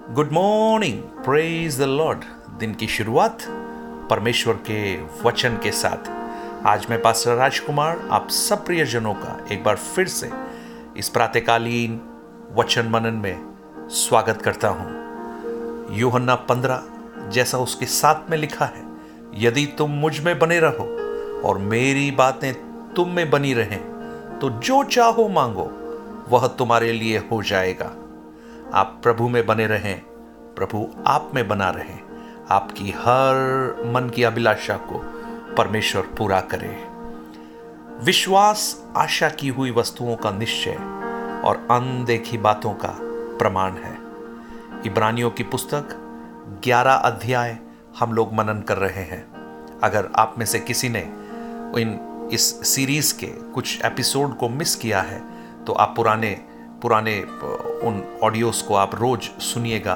Good morning praise the lord दिन की शुरुआत परमेश्वर के वचन के साथ। आज मैं पास्टर राजकुमार आप सब प्रियजनों का एक बार फिर से इस प्रातकालीन वचन मनन में स्वागत करता हूँ। यूहन्ना पंद्रह, जैसा उसके साथ में लिखा है, यदि तुम मुझमें बने रहो और मेरी बातें तुम में बनी रहें तो जो चाहो मांगो, वह तुम्हारे लिए हो जाएगा। आप प्रभु में बने रहें, प्रभु आप में बना रहे। आपकी हर मन की अभिलाषा को परमेश्वर पूरा करे। विश्वास, आशा की हुई वस्तुओं का निश्चय और अनदेखी बातों का प्रमाण है। इब्रानियों की पुस्तक 11 अध्याय हम लोग मनन कर रहे हैं। अगर आप में से किसी ने इन, इस सीरीज़ के कुछ एपिसोड को मिस किया है तो आप पुराने पुराने उन ऑडियोस को आप रोज सुनिएगा,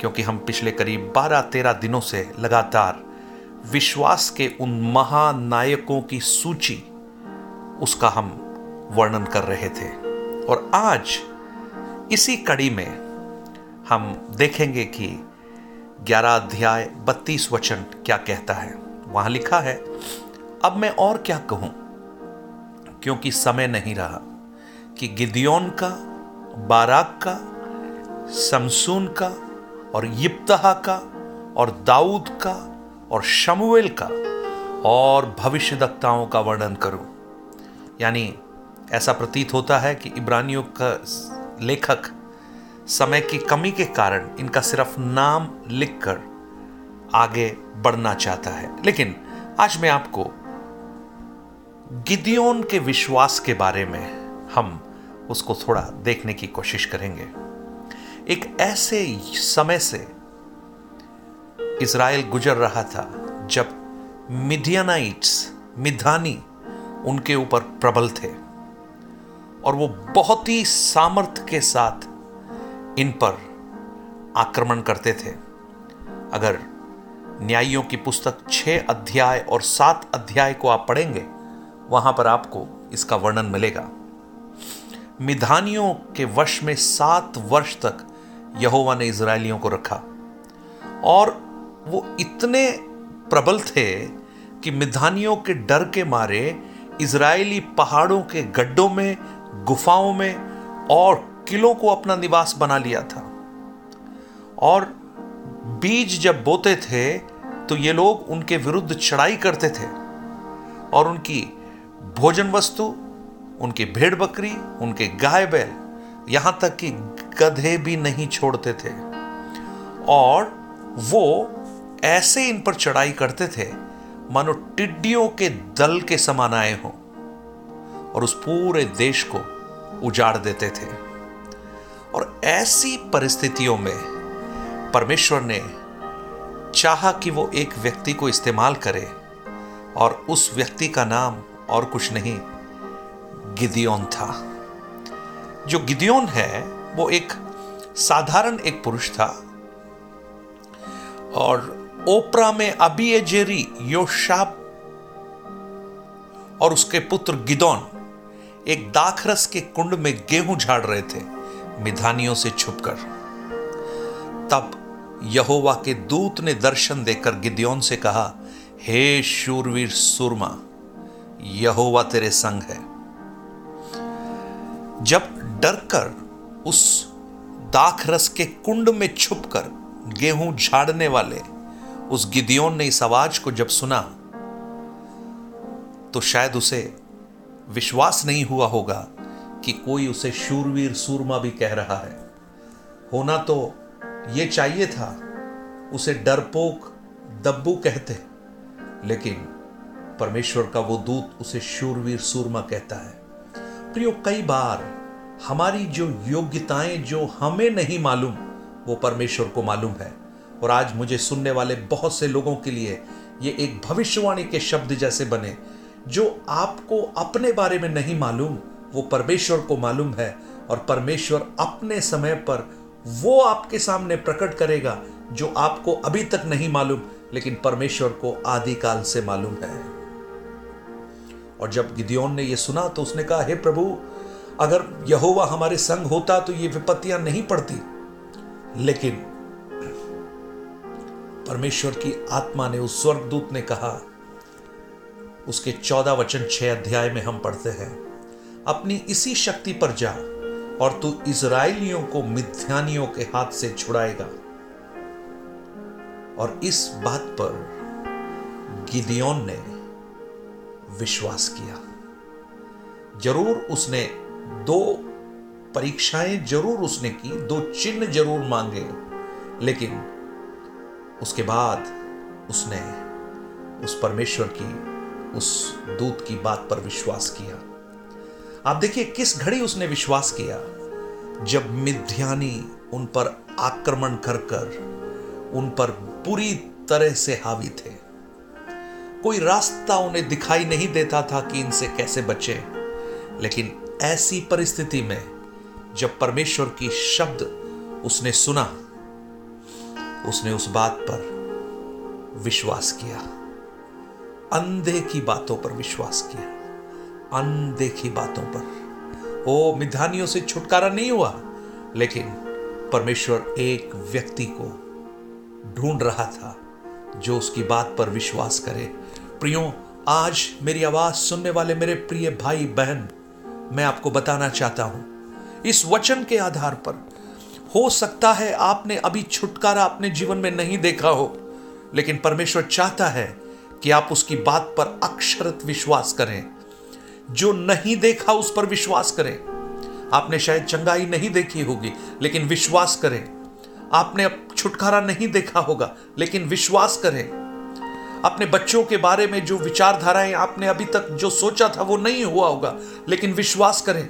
क्योंकि हम पिछले करीब 12-13 दिनों से लगातार विश्वास के उन महानायकों की सूची, उसका हम वर्णन कर रहे थे। और आज, इसी कड़ी में हम देखेंगे कि 11 अध्याय 32 वचन क्या कहता है। वहाँ लिखा है, अब मैं और क्या कहूँ? क्योंकि समय नहीं रहा कि गिदियोन का बाराक का, समसून का, और यिप्तहा का, और दाऊद का, और शमुएल का, और भविष्यदक्ताओं का वर्णन करूँ। यानी ऐसा प्रतीत होता है कि इब्रानियों का लेखक समय की कमी के कारण इनका सिर्फ़ नाम लिखकर आगे बढ़ना चाहता है। लेकिन आज मैं आपको गिदियोन के विश्वास के बारे में हम उसको थोड़ा देखने की कोशिश करेंगे। एक ऐसे समय से इसराइल गुजर रहा था, जब मिडियनाइट्स मिधानी उनके ऊपर प्रबल थे और वो बहुत ही सामर्थ्य के साथ इन पर आक्रमण करते थे। अगर न्यायियों की पुस्तक छह अध्याय और सात अध्याय को आप पढ़ेंगे, वहाँ पर आपको इसका वर्णन मिलेगा। मिधानियों के वश में सात वर्ष तक यहोवा ने इसराइलियों को रखा। और वो इतने प्रबल थे कि मिधानियों के डर के मारे इसराइली पहाड़ों के गड्ढों में, गुफाओं में और किलों को अपना निवास बना लिया था। और बीज जब बोते थे तो ये लोग उनके विरुद्ध चढ़ाई करते थे और उनकी भोजन वस्तु उनकी भेड़ बकरी, उनके गाय बैल यहाँ तक कि गधे भी नहीं छोड़ते थे। और वो ऐसे इन पर चढ़ाई करते थे, मानो टिड्डियों के दल के समान आए हों और उस पूरे देश को उजाड़ देते थे। और ऐसी परिस्थितियों में परमेश्वर ने चाहा कि वो एक व्यक्ति को इस्तेमाल करे और उस व्यक्ति का नाम और कुछ नहीं गिदियोन था। जो गिदियोन है, वो एक साधारण एक पुरुष था। और ओपरा में अबीजेरी योशाप और उसके पुत्र गिदौन एक दाखरस के कुंड में गेहूँ झाड़ रहे थे, मिधानियों से छुपकर। तब यहोवा के दूत ने दर्शन देकर गिद्योन से कहा, हे शूरवीर सुरमा, यहोवा तेरे संग है। जब डरकर उस दाख रस के कुंड में छुपकर गेहूँ झाड़ने वाले उस गिदियोन ने इस आवाज़ को जब सुना तो शायद उसे विश्वास नहीं हुआ होगा कि कोई उसे शूरवीर सूरमा भी कह रहा है। होना तो यह चाहिए था, उसे डरपोक दब्बू कहते, लेकिन परमेश्वर का वो दूत उसे शूरवीर सूरमा कहता है। प्रियो कई बार हमारी जो योग्यताएँ जो हमें नहीं मालूम, वो परमेश्वर को मालूम है। और आज मुझे सुनने वाले बहुत से लोगों के लिए ये एक भविष्यवाणी के शब्द जैसे बने, जो आपको अपने बारे में नहीं मालूम, वो परमेश्वर को मालूम है। और परमेश्वर अपने समय पर वो आपके सामने प्रकट करेगा, जो आपको अभी तक नहीं मालूम, लेकिन परमेश्वर को आदिकाल से मालूम है। और जब गिदियोन ने यह सुना तो उसने कहा, हे hey प्रभु, अगर यहोवा हमारे संग होता तो ये विपत्तियाँ नहीं पड़ती। लेकिन परमेश्वर की आत्मा ने उस स्वर्गदूत ने कहा, उसके चौदह वचन छह अध्याय में हम पढ़ते हैं, अपनी इसी शक्ति पर जा और तू इज़राइलियों को मिथ्यानियों के हाथ से छुड़ाएगा। और इस बात पर गिदियोन ने विश्वास किया। ज़रूर उसने दो परीक्षाएँ ज़रूर उसने की, दो चिन्ह ज़रूर मांगे, लेकिन उसके बाद उसने उस परमेश्वर की, उस दूत की बात पर विश्वास किया। आप देखिए किस घड़ी उसने विश्वास किया। जब मिध्यानी उन पर आक्रमण कर कर उन पर पूरी तरह से हावी थे। कोई रास्ता उन्हें दिखाई नहीं देता था कि इनसे कैसे बचे। लेकिन ऐसी परिस्थिति में जब परमेश्वर की शब्द उसने सुना, उसने उस बात पर विश्वास किया। अंधे की बातों पर विश्वास किया। अनदेखी बातों पर। ओ, मिधानियों से छुटकारा नहीं हुआ, लेकिन परमेश्वर एक व्यक्ति को ढूंढ रहा था। जो उसकी बात पर विश्वास करे। प्रियो, आज मेरी आवाज़ सुनने वाले मेरे प्रिय भाई बहन मैं आपको बताना चाहता हूँ। इस वचन के आधार पर, हो सकता है आपने अभी छुटकारा अपने जीवन में नहीं देखा हो, लेकिन परमेश्वर चाहता है कि आप उसकी बात पर अक्षरत विश्वास करें। जो नहीं देखा उस पर विश्वास करें। आपने शायद चंगाई नहीं देखी होगी, लेकिन विश्वास करें। आपने छुटकारा नहीं देखा होगा, लेकिन विश्वास करें। अपने बच्चों के बारे में जो विचारधाराएँ आपने अभी तक जो सोचा था वो नहीं हुआ होगा, लेकिन विश्वास करें।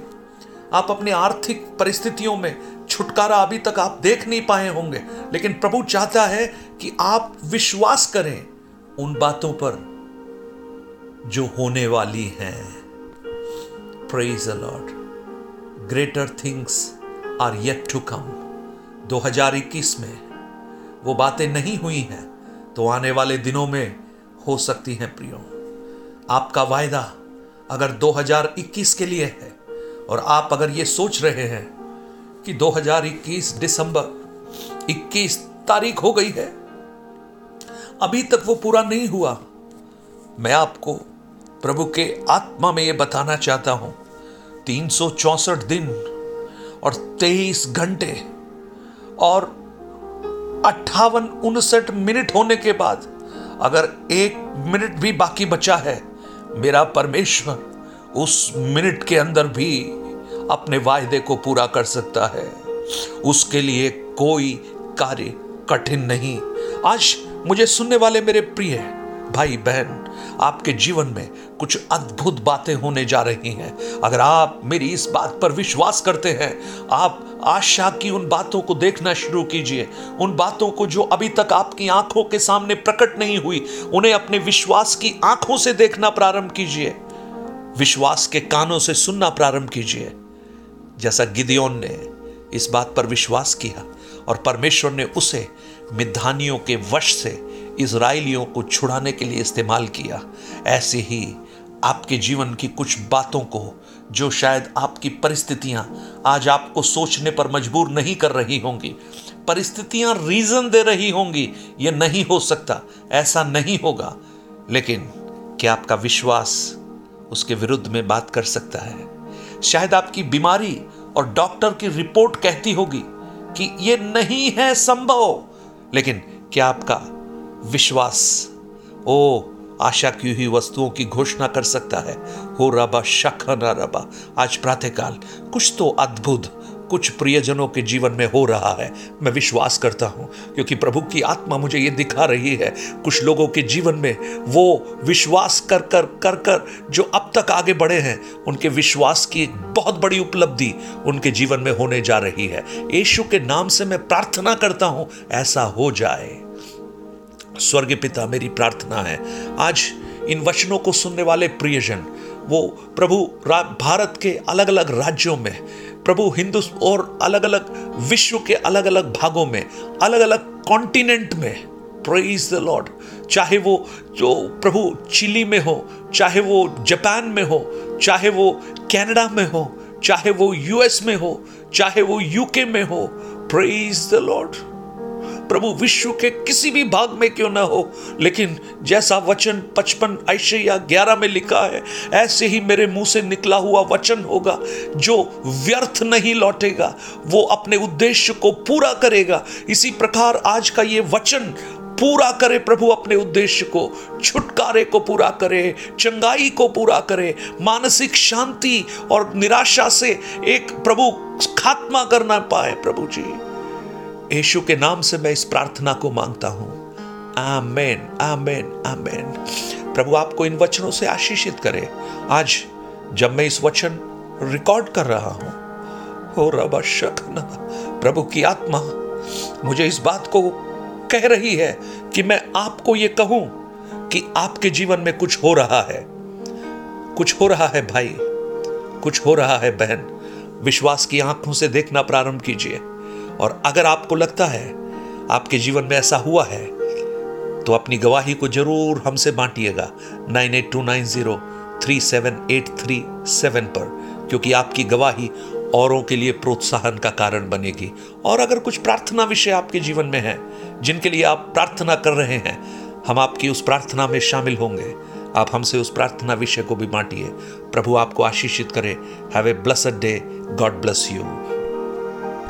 आप अपने आर्थिक परिस्थितियों में छुटकारा अभी तक आप देख नहीं पाए होंगे, लेकिन प्रभु चाहता है कि आप विश्वास करें उन बातों पर जो होने वाली हैं। Praise lord greater things are yet to come 2021 में वो बातें नहीं हुई हैं तो आने वाले दिनों में हो सकती हैं प्रियो। आपका वायदा अगर 2021 के लिए है, और आप अगर ये सोच रहे हैं कि 2021 दिसंबर 21 तारीख हो गई है, अभी तक वो पूरा नहीं हुआ। मैं आपको प्रभु के आत्मा में ये बताना चाहता हूँ, तीन दिन और तेईस घंटे और अट्ठावन, उनसठ मिनट होने के बाद अगर एक मिनट भी बाकी बचा है, मेरा परमेश्वर उस मिनट के अंदर भी अपने वायदे को पूरा कर सकता है। उसके लिए कोई कार्य कठिन नहीं। आज मुझे सुनने वाले मेरे प्रिय भाई बहन, आपके जीवन में कुछ अद्भुत बातें होने जा रही हैं। अगर आप मेरी इस बात पर विश्वास करते हैं, आप आशा की उन बातों को देखना शुरू कीजिए। उन बातों को जो अभी तक आपकी आँखों के सामने प्रकट नहीं हुई, उन्हें अपने विश्वास की आँखों से देखना प्रारंभ कीजिए। विश्वास के कानों से सुनना प्रारंभ कीजिए। जैसा गिदियोन ने इस बात पर विश्वास किया और परमेश्वर ने उसे मिधानियों के वश से इसराइलियों को छुड़ाने के लिए इस्तेमाल किया। ऐसे ही आपके जीवन की कुछ बातों को, जो शायद आपकी परिस्थितियाँ आज आपको सोचने पर मजबूर नहीं कर रही होंगी, परिस्थितियाँ रीजन दे रही होंगी यह नहीं हो सकता, ऐसा नहीं होगा। लेकिन क्या आपका विश्वास उसके विरुद्ध में बात कर सकता है? शायद आपकी बीमारी और डॉक्टर की रिपोर्ट कहती होगी कि यह नहीं है संभव। लेकिन क्या आपका विश्वास। ओ आशा की हुई वस्तुओं की घोषणा कर सकता है। हो रबा शख न रबा। आज प्रातःकाल कुछ तो अद्भुत, कुछ प्रियजनों के जीवन में हो रहा है। मैं विश्वास करता हूँ, क्योंकि प्रभु की आत्मा मुझे ये दिखा रही है। कुछ लोगों के जीवन में वो विश्वास कर कर कर कर, जो अब तक आगे बढ़े हैं, उनके विश्वास की एक बहुत बड़ी उपलब्धि उनके जीवन में होने जा रही है। यीशु के नाम से मैं प्रार्थना करता हूँ, ऐसा हो जाए। स्वर्ग पिता, मेरी प्रार्थना है। आज इन वचनों को सुनने वाले प्रियजन, वो प्रभु भारत के अलग अलग राज्यों में, प्रभु हिंदू और अलग अलग विश्व के अलग अलग भागों में अलग अलग कॉन्टिनेंट में प्रेज द लॉर्ड चाहे वो, जो प्रभु चिली में हो, चाहे वो जापान में हो, चाहे वो कनाडा में हो, चाहे वो यूएस में हो, चाहे वो यूके में हो प्रेज द लॉर्ड प्रभु विश्व के किसी भी भाग में क्यों ना हो? लेकिन जैसा वचन पचपन ऐसे या ग्यारह में लिखा है, ऐसे ही मेरे मुँह से निकला हुआ वचन होगा, जो व्यर्थ नहीं लौटेगा, वो अपने उद्देश्य को पूरा करेगा। इसी प्रकार आज का ये वचन पूरा करे प्रभु अपने उद्देश्य को, छुटकारे को पूरा करे, चंगाई को पूरा करे, मानसिक शांति और निराशा से एक प्रभु खात्मा करना पाए प्रभु जी। यीशु के नाम से मैं इस प्रार्थना को माँगता हूँ। आमेन आमेन आमेन। प्रभु आपको इन वचनों से आशीषित करे। आज जब मैं इस वचन रिकॉर्ड कर रहा हूँ हो रबा प्रभु की आत्मा मुझे इस बात को कह रही है कि मैं आपको यह कहूँ कि आपके जीवन में कुछ हो रहा है। कुछ हो रहा है भाई, कुछ हो रहा है बहन। विश्वास की आँखों से देखना प्रारंभ कीजिए। और अगर आपको लगता है आपके जीवन में ऐसा हुआ है तो अपनी गवाही को ज़रूर हमसे बांटिएगा। Nine eight two nine zero three seven eight three seven पर, क्योंकि आपकी गवाही औरों के लिए प्रोत्साहन का कारण बनेगी। और अगर कुछ प्रार्थना विषय आपके जीवन में है, जिनके लिए आप प्रार्थना कर रहे हैं, हम आपकी उस प्रार्थना में शामिल होंगे। आप हमसे उस प्रार्थना विषय को भी बांटिए। प्रभु आपको आशीषित करे। Have a blessed day. God bless you.